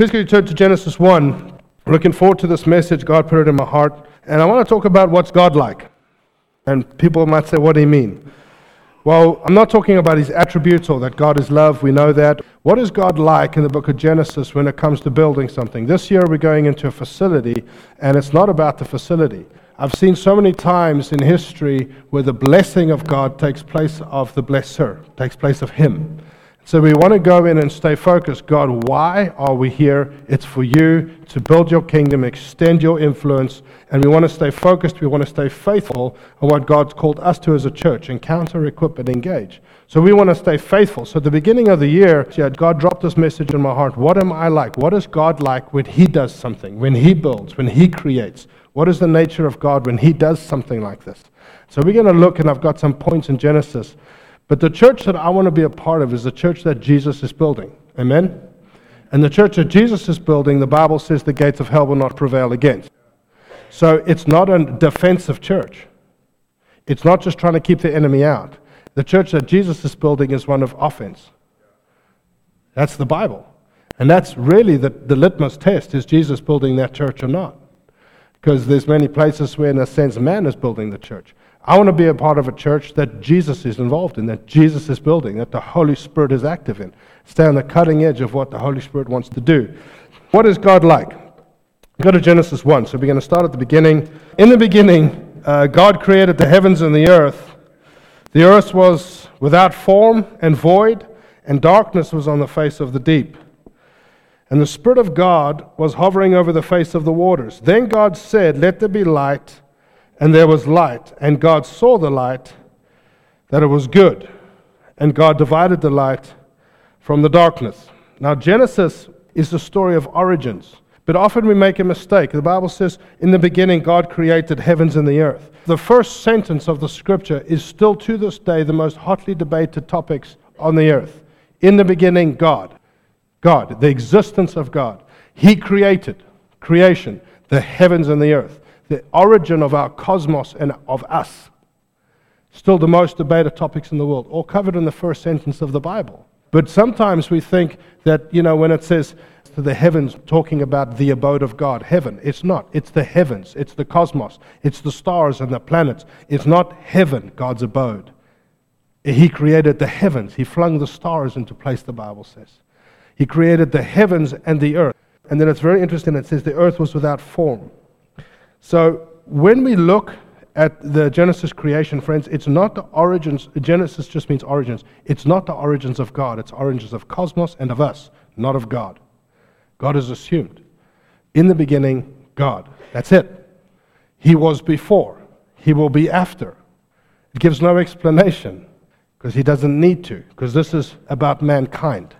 Please could you turn to Genesis 1. Looking forward to this message. God put it in my heart. And I want to talk about what's God like. And people might say, what do you mean? Well, I'm not talking about his attributes or that God is love. We know that. What is God like in the book of Genesis when it comes to building something? This year we're going into a facility, and it's not about the facility. I've seen so many times in history where the blessing of God takes place of the blesser, takes place of Him. So we want to go in and stay focused. God, why are we here? It's for you to build your kingdom, extend your influence, and we want to stay focused. We want to stay faithful on what God's called us to as a church encounter, equip, and engage. So we want to stay faithful. So at the beginning of the year, God dropped this message in my heart. What am I like? What is God like when He does something, when He builds, when He creates? What is the nature of God when He does something like this? So we're going to look, and I've got some points in Genesis but the church that I want to be a part of is the church that Jesus is building. Amen? And the church that Jesus is building, the Bible says the gates of hell will not prevail against. So it's not a defensive church. It's not just trying to keep the enemy out. The church that Jesus is building is one of offense. That's the Bible. And that's really the, the litmus test is Jesus building that church or not? Because there's many places where, in a sense, man is building the church. I want to be a part of a church that Jesus is involved in, that Jesus is building, that the Holy Spirit is active in. Stay on the cutting edge of what the Holy Spirit wants to do. What is God like? Go to Genesis 1. So we're going to start at the beginning. In the beginning, uh, God created the heavens and the earth. The earth was without form and void, and darkness was on the face of the deep. And the Spirit of God was hovering over the face of the waters. Then God said, Let there be light and there was light. And God saw the light, that it was good. And God divided the light from the darkness. Now, Genesis is the story of origins. But often we make a mistake. The Bible says, in the beginning, God created heavens and the earth. The first sentence of the scripture is still to this day the most hotly debated topics on the earth. In the beginning, God. God, the existence of God. He created creation, the heavens and the earth the origin of our cosmos and of us. Still the most debated topics in the world, all covered in the first sentence of the Bible. But sometimes we think that, you know, when it says to the heavens, talking about the abode of God, heaven, it's not. It's the heavens, it's the cosmos, it's the stars and the planets. It's not heaven, God's abode. He created the heavens, He flung the stars into place, the Bible says. He created the heavens and the earth. And then it's very interesting, it says the earth was without form so when we look at the Genesis creation, friends, it's not the origins. Genesis just means origins. It's not the origins of God. It's origins of cosmos and of us, not of God. God is assumed. In the beginning, God. That's it. He was before. He will be after. It gives no explanation because he doesn't need to, because this is about mankind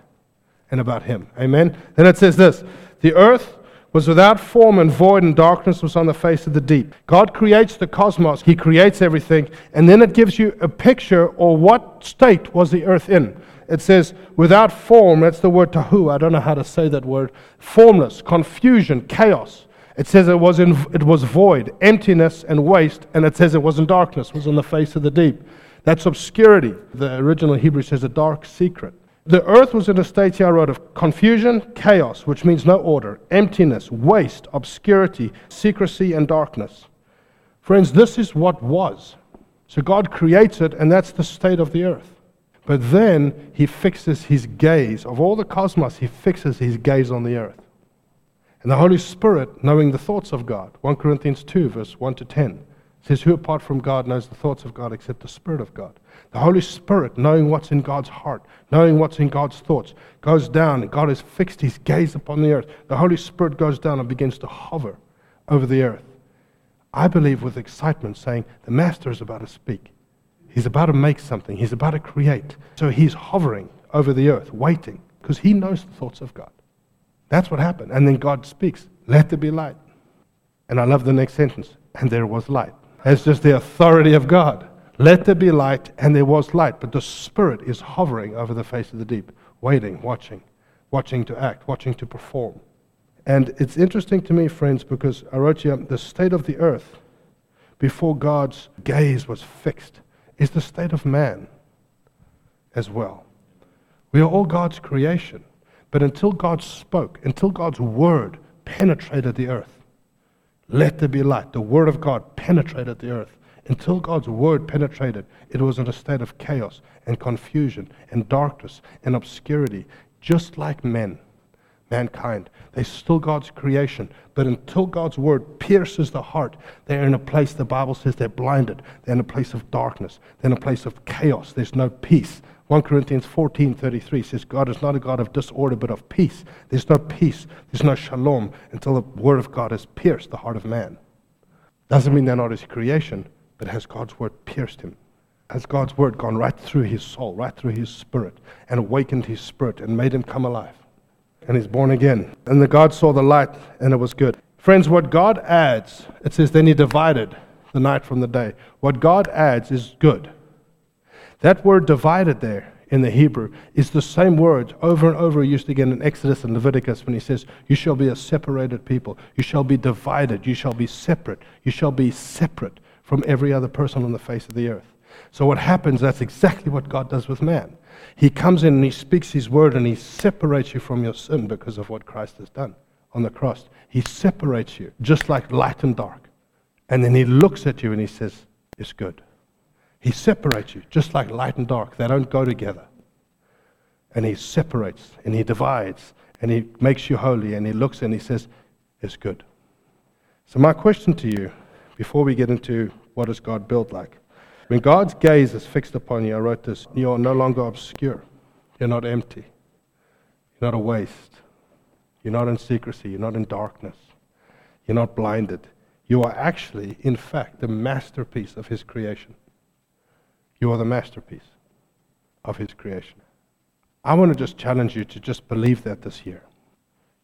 and about him. Amen? Then it says this The earth was without form and void, and darkness was on the face of the deep. God creates the cosmos, He creates everything, and then it gives you a picture or what state was the earth in. It says, without form, that's the word tahu. I don't know how to say that word. Formless, confusion, chaos. It says it was, in, it was void, emptiness, and waste, and it says it was in darkness, was on the face of the deep. That's obscurity. The original Hebrew says a dark secret. The earth was in a state here I wrote of confusion, chaos, which means no order, emptiness, waste, obscurity, secrecy, and darkness. Friends, this is what was. So God creates it, and that's the state of the earth. But then he fixes his gaze. Of all the cosmos, he fixes his gaze on the earth. And the Holy Spirit, knowing the thoughts of God, 1 Corinthians 2, verse 1 to 10, says, Who apart from God knows the thoughts of God except the Spirit of God? The Holy Spirit, knowing what's in God's heart, knowing what's in God's thoughts, goes down God has fixed his gaze upon the earth. The Holy Spirit goes down and begins to hover over the earth. I believe with excitement, saying, The Master is about to speak. He's about to make something, he's about to create. So he's hovering over the earth, waiting, because he knows the thoughts of God. That's what happened. And then God speaks, Let there be light. And I love the next sentence, and there was light. That's just the authority of God. Let there be light, and there was light. But the Spirit is hovering over the face of the deep, waiting, watching, watching to act, watching to perform. And it's interesting to me, friends, because I wrote the state of the earth before God's gaze was fixed is the state of man as well. We are all God's creation. But until God spoke, until God's word penetrated the earth, let there be light. The word of God penetrated the earth. Until God's word penetrated, it was in a state of chaos and confusion and darkness and obscurity, just like men, mankind. They're still God's creation. But until God's word pierces the heart, they're in a place, the Bible says they're blinded. They're in a place of darkness. They're in a place of chaos. There's no peace. 1 Corinthians 14:33 says God is not a God of disorder but of peace. There's no peace, there's no shalom until the word of God has pierced the heart of man. Doesn't mean they're not his creation, but has God's word pierced him? Has God's word gone right through his soul, right through his spirit, and awakened his spirit and made him come alive? And he's born again. And the God saw the light, and it was good. Friends, what God adds, it says, then he divided the night from the day. What God adds is good. That word divided there in the Hebrew is the same word over and over used again in Exodus and Leviticus when he says, You shall be a separated people. You shall be divided. You shall be separate. You shall be separate from every other person on the face of the earth. So, what happens, that's exactly what God does with man. He comes in and he speaks his word and he separates you from your sin because of what Christ has done on the cross. He separates you, just like light and dark. And then he looks at you and he says, It's good. He separates you, just like light and dark. They don't go together. And He separates and He divides and He makes you holy and He looks and He says, It's good. So, my question to you, before we get into what is God built like, when God's gaze is fixed upon you, I wrote this, you are no longer obscure. You're not empty. You're not a waste. You're not in secrecy. You're not in darkness. You're not blinded. You are actually, in fact, the masterpiece of His creation. You are the masterpiece of His creation. I want to just challenge you to just believe that this year.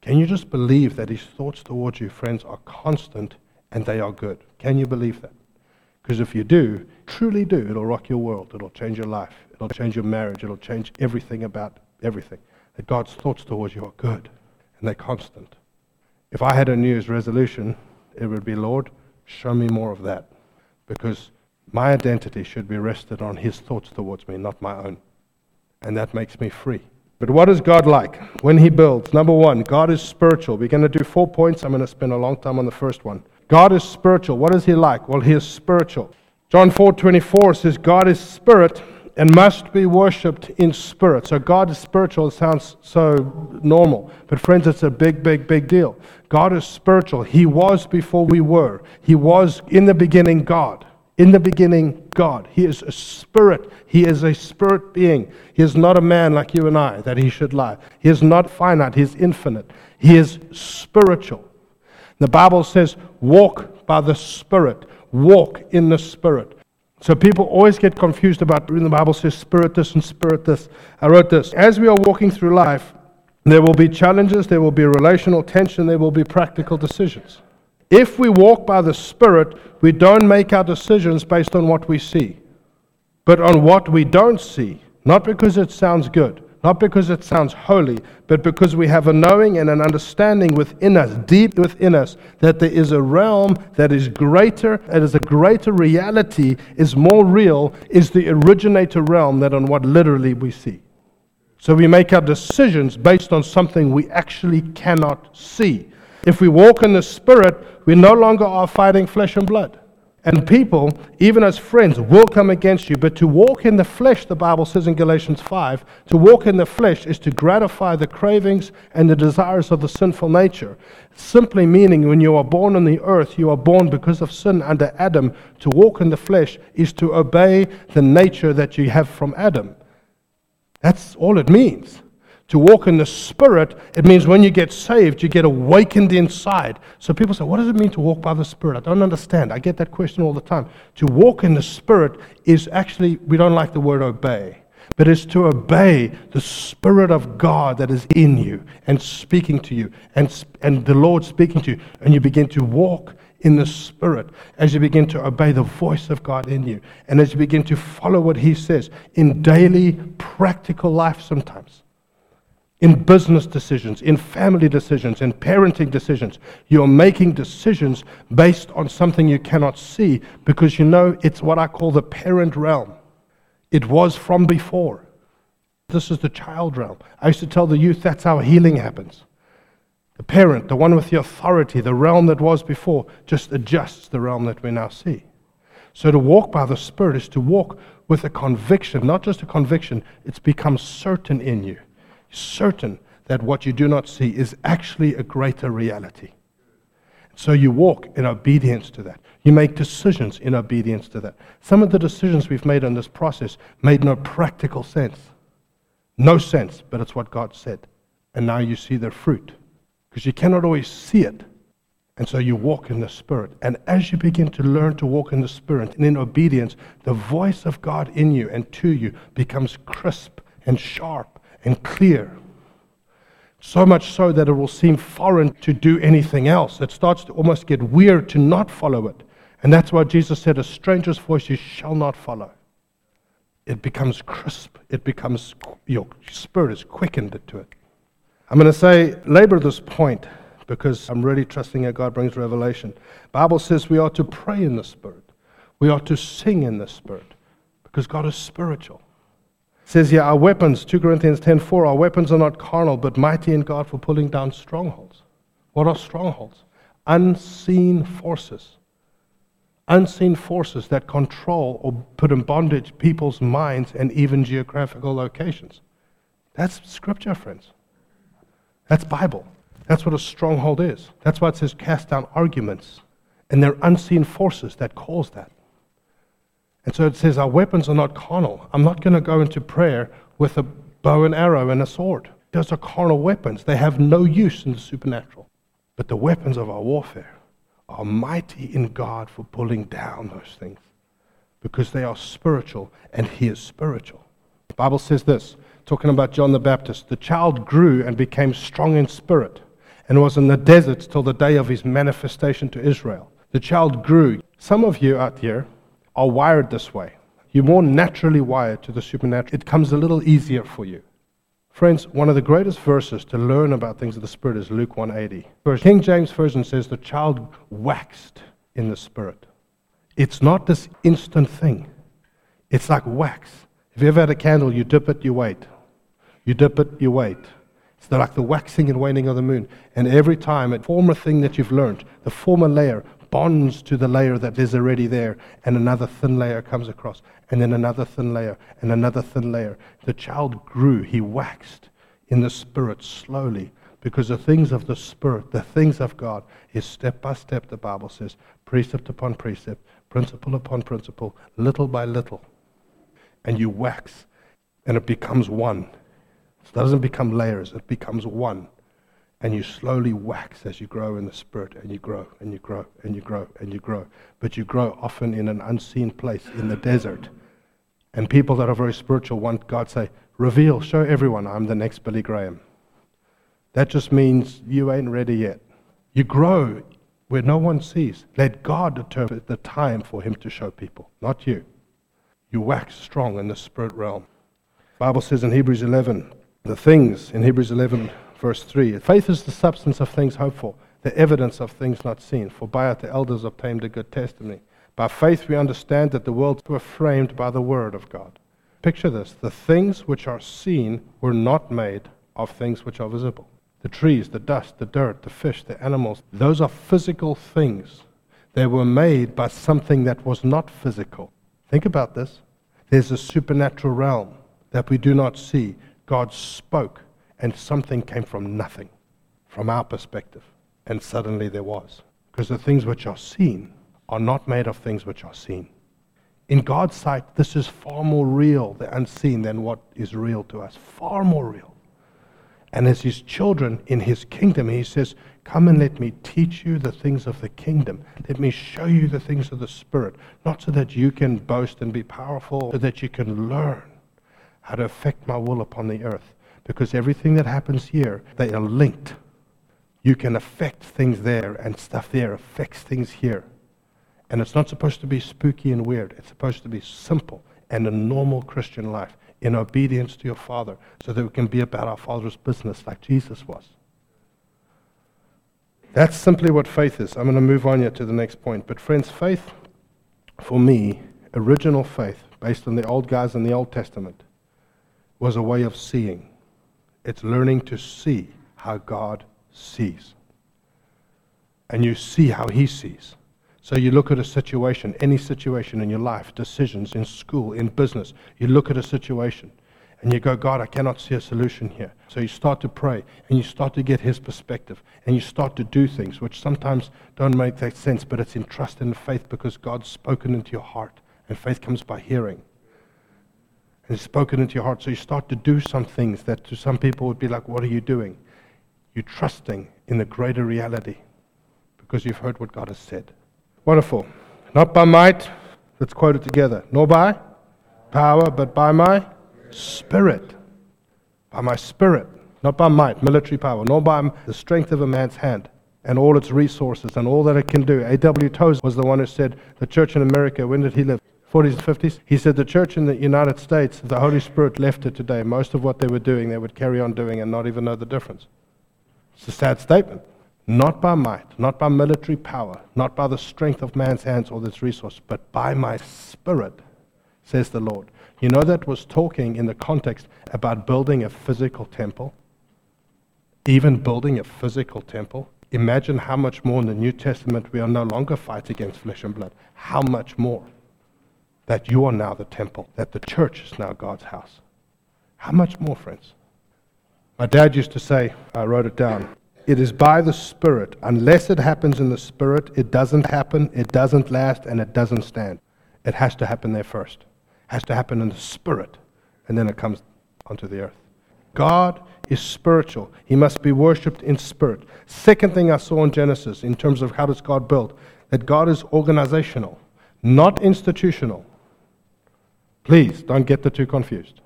Can you just believe that His thoughts towards you, friends, are constant and they are good? Can you believe that? Because if you do, truly do, it'll rock your world. It'll change your life. It'll change your marriage. It'll change everything about everything. That God's thoughts towards you are good and they're constant. If I had a New Year's resolution, it would be, Lord, show me more of that. Because my identity should be rested on His thoughts towards me, not my own. And that makes me free. But what is God like when He builds? Number one, God is spiritual. We're going to do four points. I'm going to spend a long time on the first one. God is spiritual. What is He like? Well, He is spiritual. John 4 24 says, God is spirit and must be worshipped in spirit. So God is spiritual. It sounds so normal. But friends, it's a big, big, big deal. God is spiritual. He was before we were. He was in the beginning God. In the beginning, God. He is a spirit. He is a spirit being. He is not a man like you and I that he should lie. He is not finite. He is infinite. He is spiritual. The Bible says, walk by the Spirit. Walk in the Spirit. So people always get confused about when the Bible says spirit this and spirit this. I wrote this. As we are walking through life, there will be challenges, there will be relational tension, there will be practical decisions. If we walk by the Spirit, we don't make our decisions based on what we see, but on what we don't see. Not because it sounds good, not because it sounds holy, but because we have a knowing and an understanding within us, deep within us, that there is a realm that is greater, that is a greater reality, is more real, is the originator realm than on what literally we see. So we make our decisions based on something we actually cannot see. If we walk in the Spirit, we no longer are fighting flesh and blood. And people, even as friends, will come against you. But to walk in the flesh, the Bible says in Galatians 5, to walk in the flesh is to gratify the cravings and the desires of the sinful nature. Simply meaning, when you are born on the earth, you are born because of sin under Adam. To walk in the flesh is to obey the nature that you have from Adam. That's all it means. To walk in the Spirit, it means when you get saved, you get awakened inside. So people say, What does it mean to walk by the Spirit? I don't understand. I get that question all the time. To walk in the Spirit is actually, we don't like the word obey, but it's to obey the Spirit of God that is in you and speaking to you, and, and the Lord speaking to you. And you begin to walk in the Spirit as you begin to obey the voice of God in you, and as you begin to follow what He says in daily, practical life sometimes in business decisions, in family decisions, in parenting decisions. You're making decisions based on something you cannot see because you know it's what I call the parent realm. It was from before. This is the child realm. I used to tell the youth that's how healing happens. The parent, the one with the authority, the realm that was before, just adjusts the realm that we now see. So to walk by the Spirit is to walk with a conviction, not just a conviction, it's become certain in you. Certain that what you do not see is actually a greater reality. So you walk in obedience to that. You make decisions in obedience to that. Some of the decisions we've made in this process made no practical sense. No sense, but it's what God said. And now you see the fruit. Because you cannot always see it. And so you walk in the Spirit. And as you begin to learn to walk in the Spirit and in obedience, the voice of God in you and to you becomes crisp and sharp and clear. So much so that it will seem foreign to do anything else. It starts to almost get weird to not follow it. And that's why Jesus said, A stranger's voice you shall not follow. It becomes crisp. It becomes, your spirit is quickened to it. I'm going to say, labor this point because I'm really trusting that God brings revelation. Bible says we are to pray in the Spirit. We are to sing in the Spirit because God is spiritual. Says here, our weapons, 2 Corinthians 10:4, our weapons are not carnal, but mighty in God for pulling down strongholds. What are strongholds? Unseen forces. Unseen forces that control or put in bondage people's minds and even geographical locations. That's scripture, friends. That's Bible. That's what a stronghold is. That's why it says cast down arguments. And they're unseen forces that cause that. And so it says our weapons are not carnal. I'm not going to go into prayer with a bow and arrow and a sword. Those are carnal weapons. They have no use in the supernatural. But the weapons of our warfare are mighty in God for pulling down those things because they are spiritual and He is spiritual. The Bible says this talking about John the Baptist, the child grew and became strong in spirit and was in the desert till the day of his manifestation to Israel. The child grew. Some of you out here are wired this way. You're more naturally wired to the supernatural. It comes a little easier for you. Friends, one of the greatest verses to learn about things of the Spirit is Luke 180. Verse King James Version says the child waxed in the Spirit. It's not this instant thing. It's like wax. If you ever had a candle, you dip it, you wait. You dip it, you wait. It's like the waxing and waning of the moon. And every time, a former thing that you've learned, the former layer bonds to the layer that is already there, and another thin layer comes across, and then another thin layer, and another thin layer. The child grew, he waxed in the Spirit slowly, because the things of the Spirit, the things of God, is step by step, the Bible says, precept upon precept, principle upon principle, little by little. And you wax, and it becomes one. It doesn't become layers, it becomes one. And you slowly wax as you grow in the Spirit, and you grow, and you grow, and you grow, and you grow. But you grow often in an unseen place in the desert. And people that are very spiritual want God say, Reveal, show everyone I'm the next Billy Graham. That just means you ain't ready yet. You grow where no one sees. Let God determine the time for Him to show people, not you. You wax strong in the spirit realm. Bible says in Hebrews 11, the things in Hebrews 11, verse 3. Faith is the substance of things hoped for, the evidence of things not seen. For by it the elders obtained a good testimony. By faith we understand that the worlds were framed by the word of God. Picture this the things which are seen were not made of things which are visible. The trees, the dust, the dirt, the fish, the animals, those are physical things. They were made by something that was not physical. Think about this. There's a supernatural realm that we do not see. God spoke, and something came from nothing, from our perspective. And suddenly there was. Because the things which are seen are not made of things which are seen. In God's sight, this is far more real, the unseen, than what is real to us. Far more real. And as his children in his kingdom, he says, Come and let me teach you the things of the kingdom. Let me show you the things of the Spirit. Not so that you can boast and be powerful, so that you can learn how to affect my will upon the earth. Because everything that happens here, they are linked. You can affect things there, and stuff there affects things here. And it's not supposed to be spooky and weird. It's supposed to be simple and a normal Christian life in obedience to your Father so that we can be about our Father's business like Jesus was. That's simply what faith is. I'm going to move on here to the next point. But, friends, faith, for me, original faith, based on the old guys in the Old Testament, was a way of seeing. It's learning to see how God sees. And you see how He sees. So you look at a situation, any situation in your life, decisions in school, in business, you look at a situation and you go, God, I cannot see a solution here. So you start to pray and you start to get His perspective and you start to do things which sometimes don't make that sense, but it's in trust and faith because God's spoken into your heart and faith comes by hearing. And it's spoken into your heart. So you start to do some things that to some people would be like, What are you doing? You're trusting in the greater reality because you've heard what God has said. Wonderful. Not by might, let's quote it together. Nor by power, but by my spirit. By my spirit. Not by might, military power, nor by the strength of a man's hand and all its resources and all that it can do. A.W. Tozer was the one who said the church in America, when did he live? 40s and 50s. He said the church in the United States, the Holy Spirit left it today, most of what they were doing, they would carry on doing and not even know the difference. It's a sad statement. Not by might, not by military power, not by the strength of man's hands or its resource, but by my spirit, says the Lord. You know, that was talking in the context about building a physical temple. Even building a physical temple. Imagine how much more in the New Testament we are no longer fighting against flesh and blood. How much more that you are now the temple, that the church is now God's house. How much more, friends? My dad used to say, I wrote it down, it is by the Spirit. Unless it happens in the Spirit, it doesn't happen, it doesn't last, and it doesn't stand. It has to happen there first. It has to happen in the Spirit, and then it comes onto the earth. God is spiritual. He must be worshipped in spirit. Second thing I saw in Genesis in terms of how does God build, that God is organizational, not institutional. Please don't get the two confused.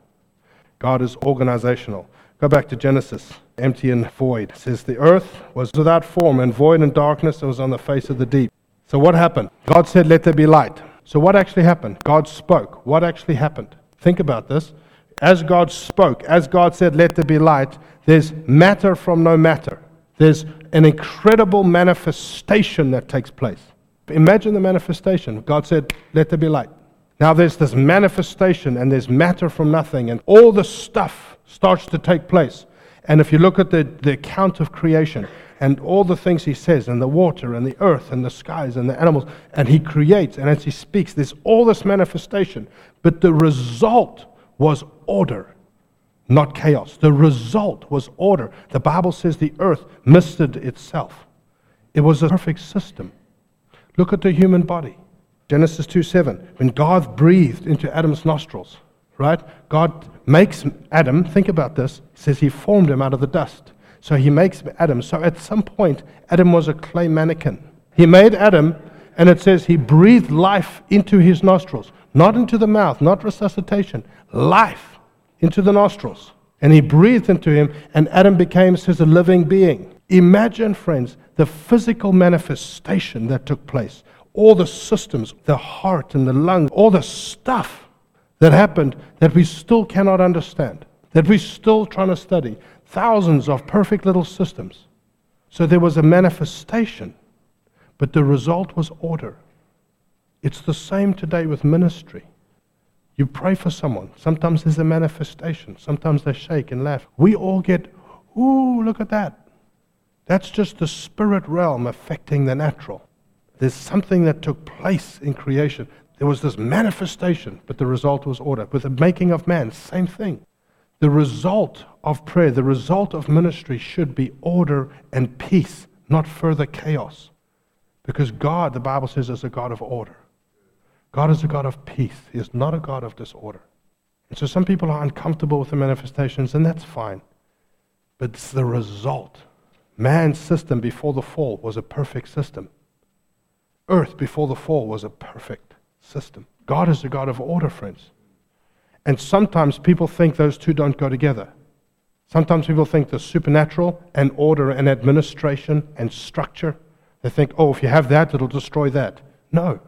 God is organizational. Go back to Genesis, empty and void. It says the earth was without form and void and darkness, was on the face of the deep. So what happened? God said, Let there be light. So what actually happened? God spoke. What actually happened? Think about this. As God spoke, as God said, Let there be light, there's matter from no matter. There's an incredible manifestation that takes place. Imagine the manifestation. God said, Let there be light. Now there's this manifestation and there's matter from nothing, and all the stuff starts to take place. And if you look at the, the account of creation and all the things he says, and the water and the earth and the skies and the animals, and he creates, and as he speaks, there's all this manifestation. But the result was order, not chaos. The result was order. The Bible says the earth misted itself, it was a perfect system. Look at the human body. Genesis 2 7. When God breathed into Adam's nostrils, right? God makes Adam, think about this, says he formed him out of the dust. So he makes Adam. So at some point, Adam was a clay mannequin. He made Adam, and it says he breathed life into his nostrils, not into the mouth, not resuscitation, life into the nostrils. And he breathed into him, and Adam became his a living being. Imagine, friends, the physical manifestation that took place all the systems, the heart and the lungs, all the stuff that happened that we still cannot understand, that we're still trying to study. Thousands of perfect little systems. So there was a manifestation, but the result was order. It's the same today with ministry. You pray for someone. Sometimes there's a manifestation. Sometimes they shake and laugh. We all get, ooh, look at that. That's just the spirit realm affecting the natural. There's something that took place in creation. There was this manifestation, but the result was order. With the making of man, same thing. The result of prayer, the result of ministry should be order and peace, not further chaos. Because God, the Bible says, is a God of order. God is a God of peace. He is not a God of disorder. And so some people are uncomfortable with the manifestations, and that's fine. But it's the result. Man's system before the fall was a perfect system earth before the fall was a perfect system. God is a God of order, friends. And sometimes people think those two don't go together. Sometimes people think the supernatural and order and administration and structure. They think, oh, if you have that, it'll destroy that. No.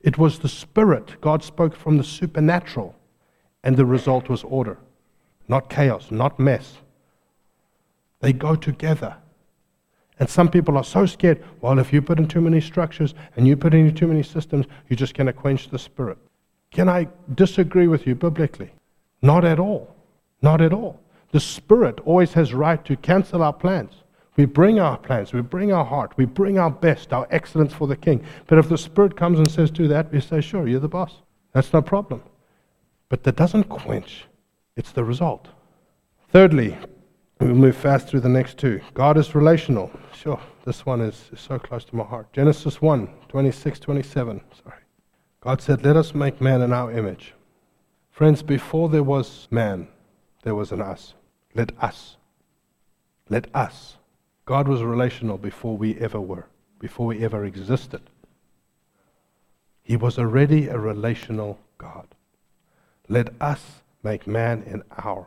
It was the Spirit. God spoke from the supernatural, and the result was order, not chaos, not mess. They go together. And some people are so scared. Well, if you put in too many structures and you put in too many systems, you're just going to quench the spirit. Can I disagree with you biblically? Not at all. Not at all. The Spirit always has right to cancel our plans. We bring our plans, we bring our heart, we bring our best, our excellence for the King. But if the Spirit comes and says, do that, we say, sure, you're the boss. That's no problem. But that doesn't quench, it's the result. Thirdly, we'll move fast through the next two. God is relational. Sure, this one is, is so close to my heart. Genesis 1 26, 27. Sorry. God said, Let us make man in our image. Friends, before there was man, there was an us. Let us. Let us. God was relational before we ever were, before we ever existed. He was already a relational God. Let us make man in our,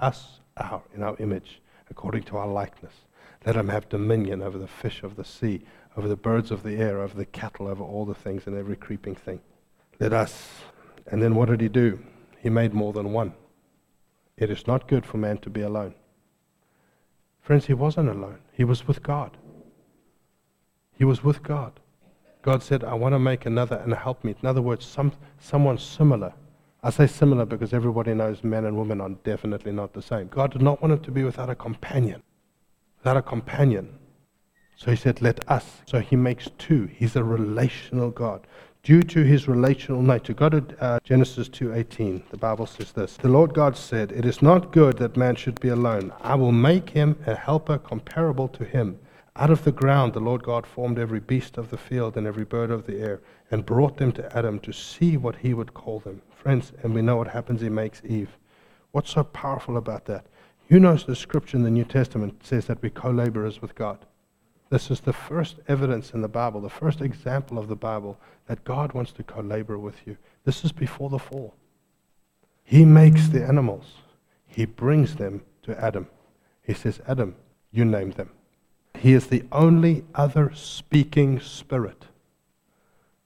us, our, in our image, according to our likeness. Let him have dominion over the fish of the sea, over the birds of the air, over the cattle, over all the things and every creeping thing. Let us. And then what did he do? He made more than one. It is not good for man to be alone. Friends, he wasn't alone. He was with God. He was with God. God said, I want to make another and help me. In other words, some, someone similar. I say similar because everybody knows men and women are definitely not the same. God did not want him to be without a companion. Without a companion. So he said, let us. So he makes two. He's a relational God due to his relational nature. Go to uh, Genesis 2:18. The Bible says this: The Lord God said, "It is not good that man should be alone. I will make him a helper comparable to him." Out of the ground the Lord God formed every beast of the field and every bird of the air and brought them to Adam to see what he would call them. Friends, and we know what happens, he makes Eve. What's so powerful about that? You know the scripture in the New Testament says that we co laborers with God. This is the first evidence in the Bible, the first example of the Bible that God wants to co labor with you. This is before the fall. He makes the animals, He brings them to Adam. He says, Adam, you name them. He is the only other speaking spirit.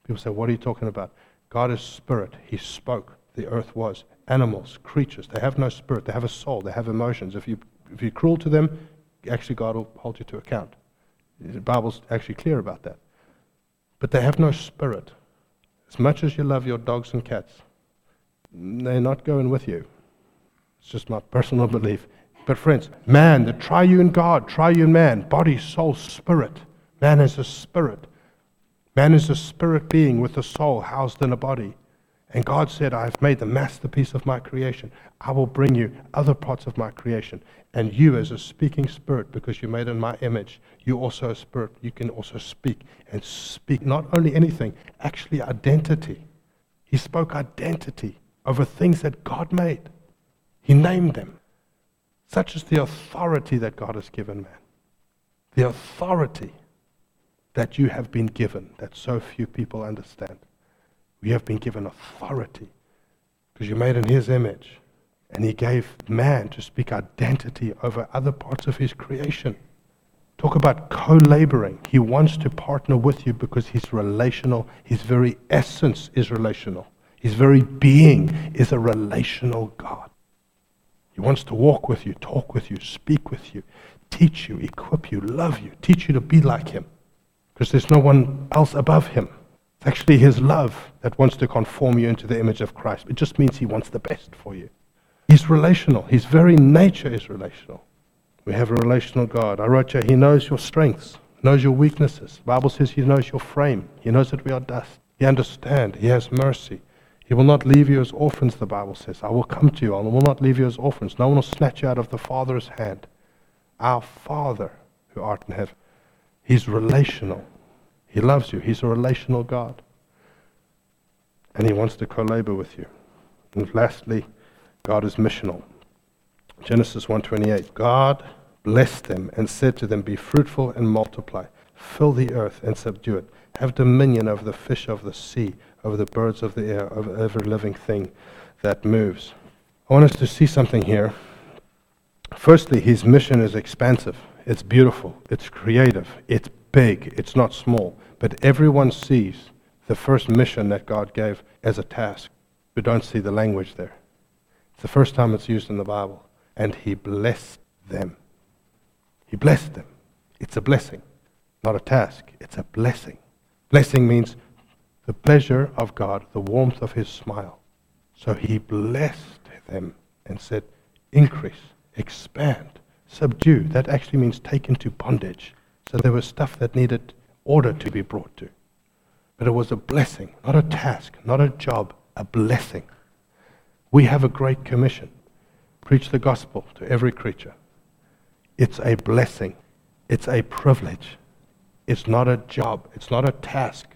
People say, What are you talking about? God is spirit. He spoke. The earth was. Animals, creatures, they have no spirit. They have a soul. They have emotions. If, you, if you're cruel to them, actually, God will hold you to account. The Bible's actually clear about that. But they have no spirit. As much as you love your dogs and cats, they're not going with you. It's just my personal belief. But, friends, man, the triune God, triune man, body, soul, spirit. Man is a spirit. Man is a spirit being with a soul housed in a body. And God said, I've made the masterpiece of my creation. I will bring you other parts of my creation. And you, as a speaking spirit, because you're made in my image, you also a spirit. You can also speak and speak not only anything, actually identity. He spoke identity over things that God made. He named them. Such is the authority that God has given man. The authority that you have been given that so few people understand. We have been given authority because you're made in His image. And He gave man to speak identity over other parts of His creation. Talk about co laboring. He wants to partner with you because He's relational. His very essence is relational. His very being is a relational God. He wants to walk with you, talk with you, speak with you, teach you, equip you, love you, teach you to be like Him because there's no one else above Him. It's actually His love that wants to conform you into the image of Christ. It just means He wants the best for you. He's relational. His very nature is relational. We have a relational God. I wrote you, He knows your strengths, knows your weaknesses. The Bible says He knows your frame. He knows that we are dust. He understands. He has mercy. He will not leave you as orphans, the Bible says. I will come to you. I will not leave you as orphans. No one will snatch you out of the Father's hand. Our Father who art in heaven. He's relational. He loves you. He's a relational God. And He wants to co labor with you. And lastly, God is missional. Genesis 1:28 God blessed them and said to them be fruitful and multiply fill the earth and subdue it have dominion over the fish of the sea over the birds of the air over every living thing that moves I want us to see something here firstly his mission is expansive it's beautiful it's creative it's big it's not small but everyone sees the first mission that God gave as a task. We don't see the language there. It's the first time it's used in the Bible. And he blessed them. He blessed them. It's a blessing, not a task. It's a blessing. Blessing means the pleasure of God, the warmth of his smile. So he blessed them and said, increase, expand, subdue. That actually means take into bondage. So there was stuff that needed order to be brought to. But it was a blessing, not a task, not a job, a blessing. We have a great commission preach the gospel to every creature. It's a blessing, it's a privilege. It's not a job, it's not a task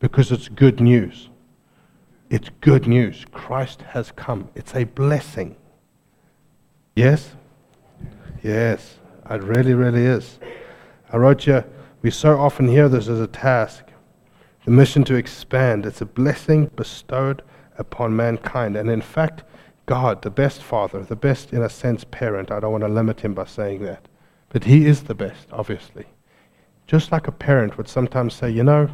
because it's good news. It's good news. Christ has come. It's a blessing. Yes? Yes, it really, really is. I wrote you, we so often hear this as a task. The mission to expand. It's a blessing bestowed upon mankind. And in fact, God, the best father, the best, in a sense, parent, I don't want to limit him by saying that, but he is the best, obviously. Just like a parent would sometimes say, you know,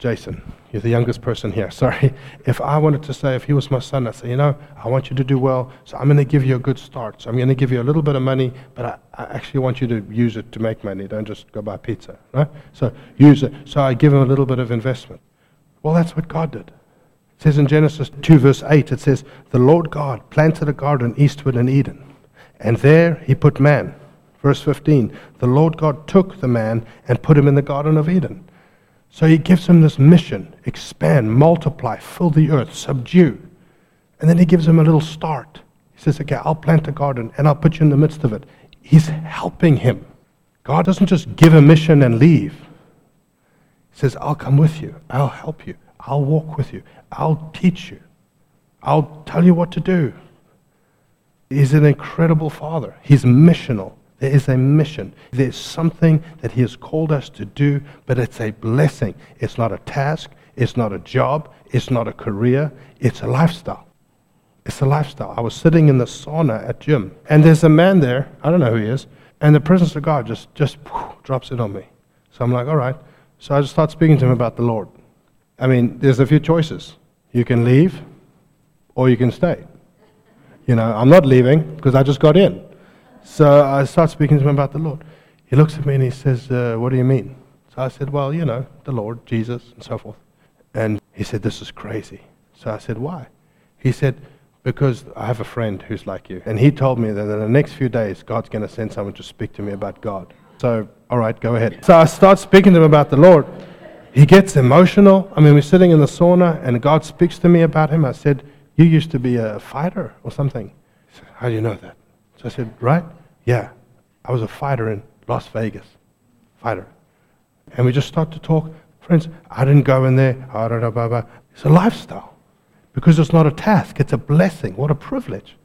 Jason, you're the youngest person here. Sorry. If I wanted to say, if he was my son, I'd say, you know, I want you to do well, so I'm going to give you a good start. So I'm going to give you a little bit of money, but I, I, actually want you to use it to make money. Don't just go buy pizza. Right? So use it. So I give him a little bit of investment. Well, that's what God did. It says in Genesis 2, verse 8, it says, The Lord God planted a garden eastward in Eden, and there he put man. Verse 15, the Lord God took the man and put him in the Garden of Eden. So he gives him this mission expand, multiply, fill the earth, subdue. And then he gives him a little start. He says, Okay, I'll plant a garden and I'll put you in the midst of it. He's helping him. God doesn't just give a mission and leave. He says, I'll come with you. I'll help you. I'll walk with you. I'll teach you. I'll tell you what to do. He's an incredible father. He's missional. There is a mission. There's something that He has called us to do, but it's a blessing. It's not a task. It's not a job. It's not a career. It's a lifestyle. It's a lifestyle. I was sitting in the sauna at gym, and there's a man there. I don't know who he is, and the presence of God just just whew, drops it on me. So I'm like, all right. So I just start speaking to him about the Lord. I mean, there's a few choices. You can leave or you can stay. You know, I'm not leaving because I just got in. So I start speaking to him about the Lord. He looks at me and he says, uh, What do you mean? So I said, Well, you know, the Lord, Jesus, and so forth. And he said, This is crazy. So I said, Why? He said, Because I have a friend who's like you. And he told me that in the next few days, God's going to send someone to speak to me about God. So, all right, go ahead. So I start speaking to him about the Lord. He gets emotional. I mean, we're sitting in the sauna, and God speaks to me about him. I said, You used to be a fighter or something. He said, How do you know that? So I said, Right? Yeah. I was a fighter in Las Vegas. Fighter. And we just start to talk. Friends, I didn't go in there. Ah, it's a lifestyle. Because it's not a task, it's a blessing. What a privilege.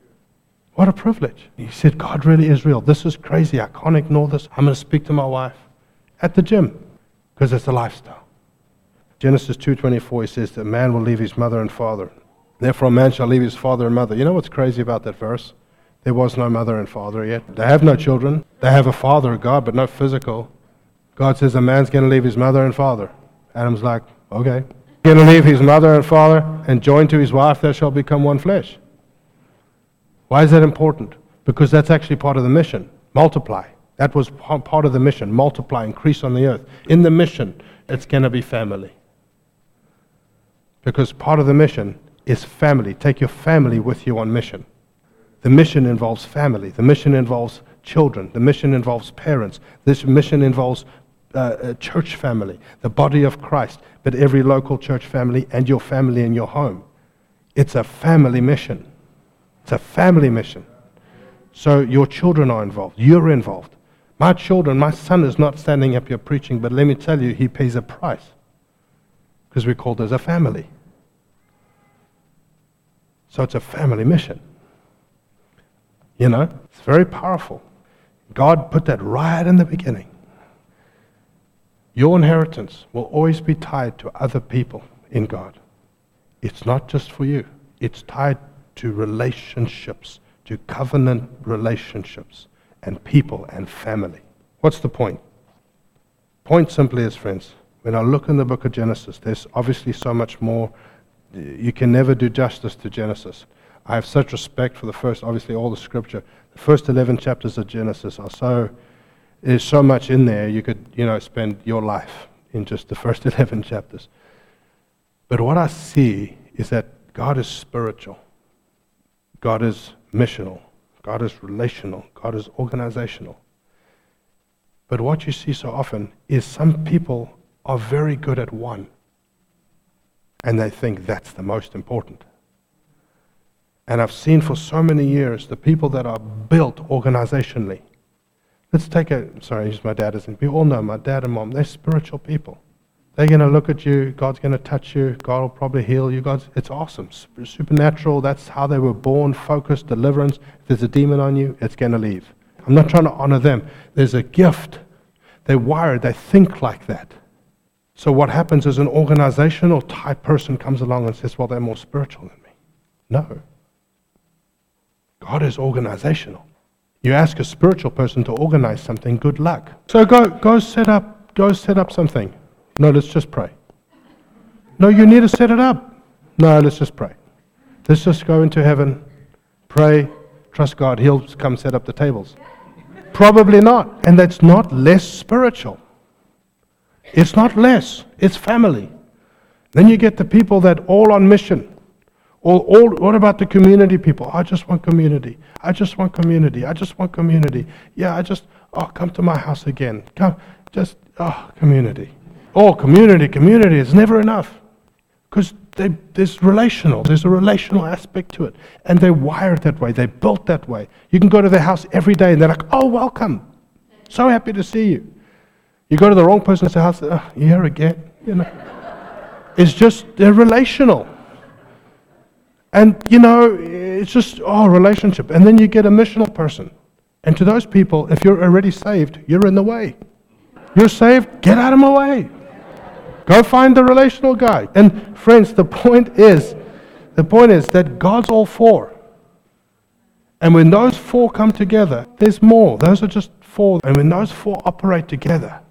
What a privilege. He said, God really is real. This is crazy. I can't ignore this. I'm going to speak to my wife at the gym because it's a lifestyle. Genesis 2:24 he says that man will leave his mother and father. Therefore a man shall leave his father and mother. You know what's crazy about that verse? There was no mother and father yet. They have no children. They have a father, God, but no physical. God says a man's going to leave his mother and father. Adam's like, okay. Going to leave his mother and father and join to his wife, they shall become one flesh. Why is that important? Because that's actually part of the mission. Multiply. That was part of the mission. Multiply, increase on the earth. In the mission, it's going to be family. Because part of the mission is family. Take your family with you on mission. The mission involves family. The mission involves children. The mission involves parents. This mission involves uh, a church family, the body of Christ, but every local church family and your family in your home. It's a family mission. It's a family mission. So your children are involved. You're involved. My children, my son is not standing up here preaching, but let me tell you, he pays a price because we're called as a family. So it's a family mission. You know, it's very powerful. God put that right in the beginning. Your inheritance will always be tied to other people in God. It's not just for you, it's tied to relationships, to covenant relationships, and people and family. What's the point? Point simply is, friends, when I look in the book of Genesis, there's obviously so much more you can never do justice to Genesis. I have such respect for the first, obviously, all the scripture. The first 11 chapters of Genesis are so, there's so much in there, you could, you know, spend your life in just the first 11 chapters. But what I see is that God is spiritual, God is missional, God is relational, God is organizational. But what you see so often is some people are very good at one, and they think that's the most important. And I've seen for so many years the people that are built organizationally. Let's take a, sorry, use my dad as We all know my dad and mom, they're spiritual people. They're going to look at you. God's going to touch you. God will probably heal you. God's, it's awesome. Supernatural. That's how they were born. Focused, deliverance. If there's a demon on you, it's going to leave. I'm not trying to honor them. There's a gift. They're wired. They think like that. So what happens is an organizational type person comes along and says, well, they're more spiritual than me. No. God is organizational. You ask a spiritual person to organize something, good luck. So go, go set up, go set up something. No, let's just pray. No, you need to set it up. No, let's just pray. Let's just go into heaven, pray, trust God. He'll come set up the tables. Probably not. And that's not less spiritual. It's not less, it's family. Then you get the people that all on mission. What about the community people? I just want community. I just want community. I just want community. Yeah, I just, oh, come to my house again. Come, just, oh, community. Oh, community, community is never enough. Because there's relational, there's a relational aspect to it. And they're wired that way, they're built that way. You can go to their house every day and they're like, oh, welcome. So happy to see you. You go to the wrong person's house, oh, here again. You know. it's just, they're relational. And, you know, it's just, oh, relationship. And then you get a missional person. And to those people, if you're already saved, you're in the way. You're saved, get out of my way. Go find the relational guy. And friends, the point is, the point is that God's all four. And when those four come together, there's more. Those are just four. And when those four operate together,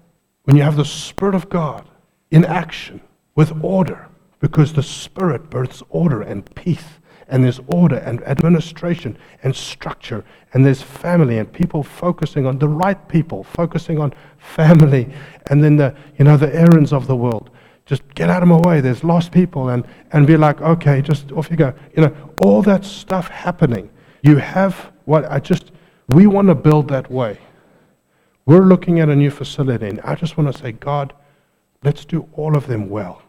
when you have the Spirit of God in action with order, because the Spirit births order and peace and there's order and administration and structure and there's family and people focusing on the right people focusing on family and then the you know the errands of the world. Just get out of my way there's lost people and and be like okay just off you go. You know all that stuff happening you have what i just we want to build that way. We're looking at a new facility and i just want to say god let's do all of them well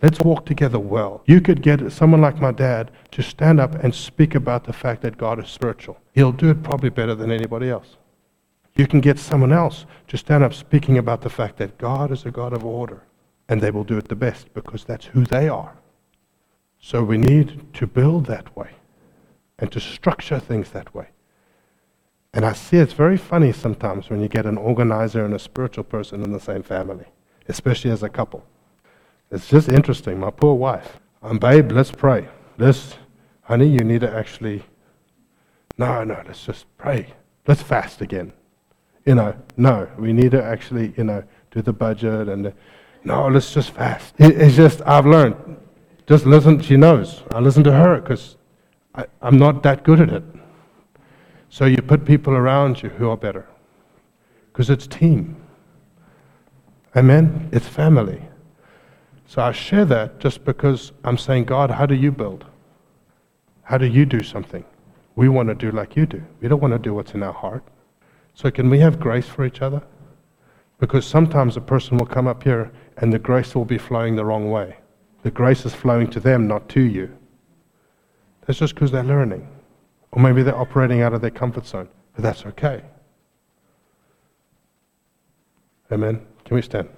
Let's walk together well. You could get someone like my dad to stand up and speak about the fact that God is spiritual. He'll do it probably better than anybody else. You can get someone else to stand up speaking about the fact that God is a God of order, and they will do it the best because that's who they are. So we need to build that way and to structure things that way. And I see it's very funny sometimes when you get an organizer and a spiritual person in the same family, especially as a couple. It's just interesting. My poor wife. Um, babe, let's pray. Let's, honey, you need to actually. No, no, let's just pray. Let's fast again. You know, no, we need to actually, you know, do the budget and. No, let's just fast. It, it's just, I've learned. Just listen, she knows. I listen to her because I'm not that good at it. So you put people around you who are better because it's team. Amen? It's family. So I share that just because I'm saying, God, how do you build? How do you do something? We want to do like you do. We don't want to do what's in our heart. So can we have grace for each other? Because sometimes a person will come up here and the grace will be flowing the wrong way. The grace is flowing to them, not to you. That's just because they're learning. Or maybe they're operating out of their comfort zone. But that's okay. Amen. Can we stand?